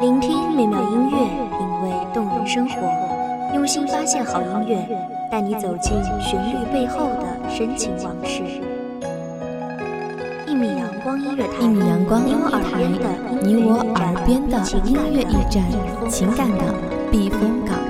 聆听美妙音乐，品味动人生活，用心发现好音乐，带你走进旋律背后的深情往事。一米阳光音乐台，一米阳光音乐台，你我耳边的音乐驿站，情感的避风港。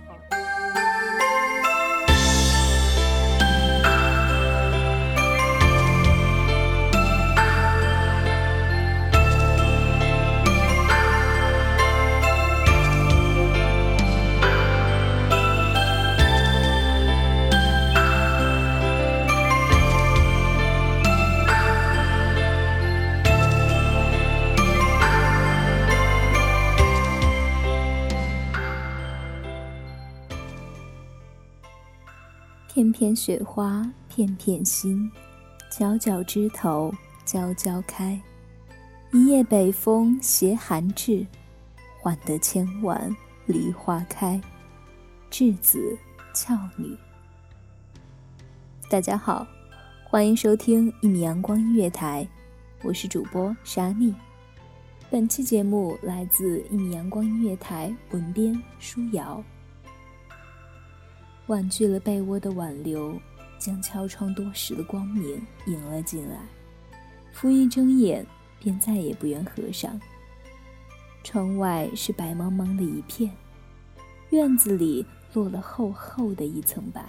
片片雪花片片心，皎皎枝头皎皎开。一夜北风携寒至，换得千万梨花开。稚子俏女。大家好，欢迎收听一米阳光音乐台，我是主播沙妮。本期节目来自一米阳光音乐台文编舒瑶。婉拒了被窝的挽留，将敲窗多时的光明迎了进来。夫一睁眼，便再也不愿合上。窗外是白茫茫的一片，院子里落了厚厚的一层白。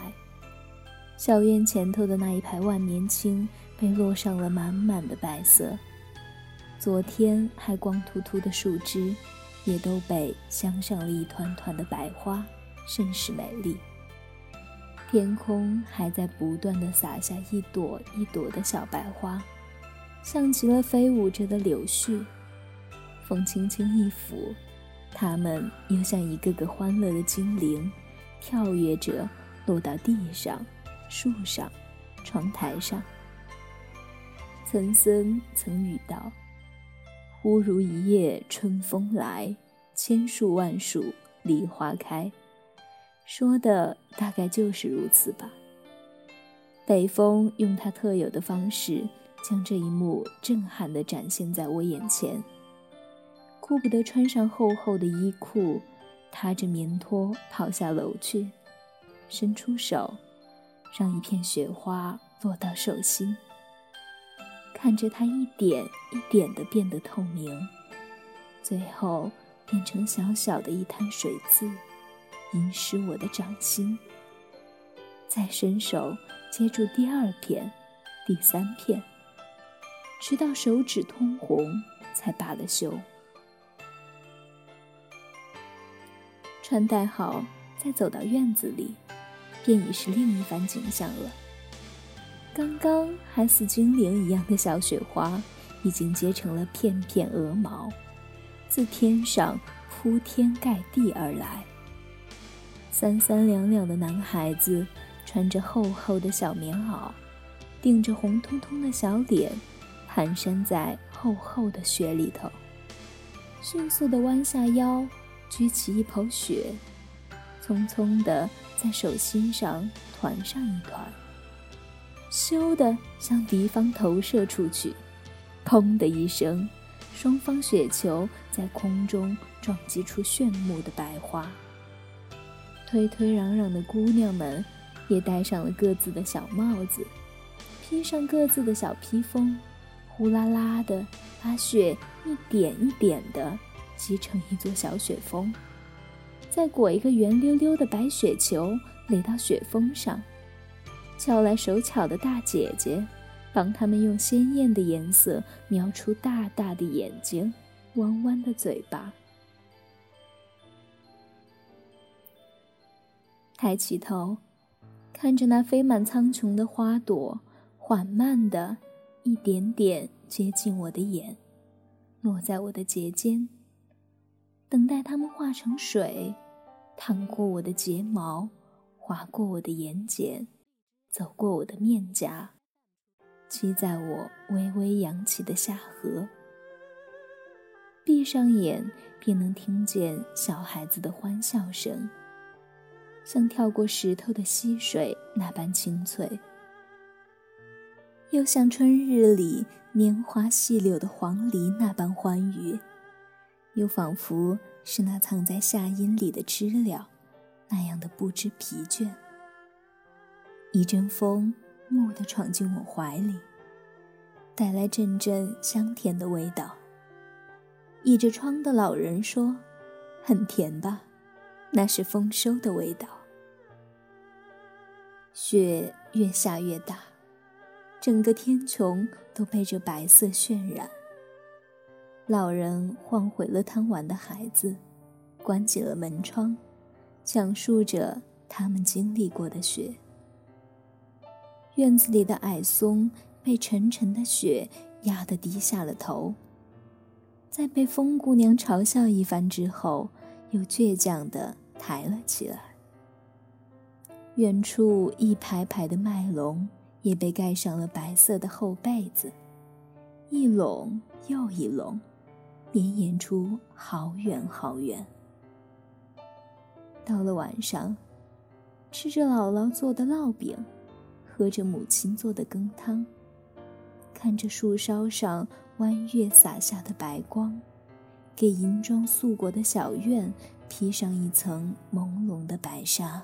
小院前头的那一排万年青被落上了满满的白色，昨天还光秃秃的树枝，也都被镶上了一团团的白花，甚是美丽。天空还在不断地洒下一朵一朵的小白花，像极了飞舞着的柳絮。风轻轻一拂，它们又像一个个欢乐的精灵，跳跃着落到地上、树上、窗台上。岑参曾语道：“忽如一夜春风来，千树万树梨花开。”说的大概就是如此吧。北风用它特有的方式，将这一幕震撼地展现在我眼前。顾不得穿上厚厚的衣裤，踏着棉拖跑下楼去，伸出手，让一片雪花落到手心，看着它一点一点地变得透明，最后变成小小的一滩水渍。淋湿我的掌心，再伸手接住第二片、第三片，直到手指通红，才罢了休。穿戴好，再走到院子里，便已是另一番景象了。刚刚还似精灵一样的小雪花，已经结成了片片鹅毛，自天上铺天盖地而来。三三两两的男孩子，穿着厚厚的小棉袄，顶着红彤彤的小脸，蹒跚在厚厚的雪里头。迅速地弯下腰，举起一捧雪，匆匆地在手心上团上一团，咻的向敌方投射出去。砰的一声，双方雪球在空中撞击出炫目的白花。推推攘攘的姑娘们，也戴上了各自的小帽子，披上各自的小披风，呼啦啦的把雪一点一点的积成一座小雪峰，再裹一个圆溜溜的白雪球垒到雪峰上，叫来手巧的大姐姐，帮他们用鲜艳的颜色描出大大的眼睛，弯弯的嘴巴。抬起头，看着那飞满苍穹的花朵，缓慢的一点点接近我的眼，落在我的睫间，等待它们化成水，淌过我的睫毛，划过我的眼睑，走过我的面颊，积在我微微扬起的下颌。闭上眼，便能听见小孩子的欢笑声。像跳过石头的溪水那般清脆，又像春日里年华细柳的黄鹂那般欢愉，又仿佛是那藏在夏阴里的知了那样的不知疲倦。一阵风蓦地闯进我怀里，带来阵阵香甜的味道。倚着窗的老人说：“很甜吧？”那是丰收的味道。雪越下越大，整个天穹都被这白色渲染。老人唤回了贪玩的孩子，关紧了门窗，讲述着他们经历过的雪。院子里的矮松被沉沉的雪压得低下了头，在被风姑娘嘲笑一番之后，又倔强的抬了起来。远处一排排的麦垄也被盖上了白色的厚被子，一垄又一垄，绵延出好远好远。到了晚上，吃着姥姥做的烙饼，喝着母亲做的羹汤，看着树梢上弯月洒下的白光，给银装素裹的小院披上一层朦胧的白纱。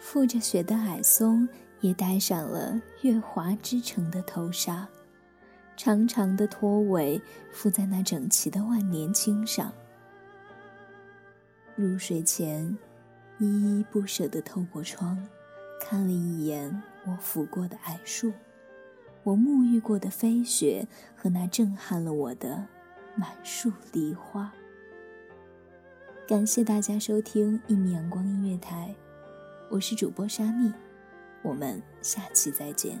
覆着雪的矮松也戴上了月华织成的头纱，长长的拖尾附在那整齐的万年青上。入睡前，依依不舍地透过窗，看了一眼我抚过的矮树，我沐浴过的飞雪和那震撼了我的满树梨花。感谢大家收听一米阳光音乐台。我是主播沙蜜，我们下期再见。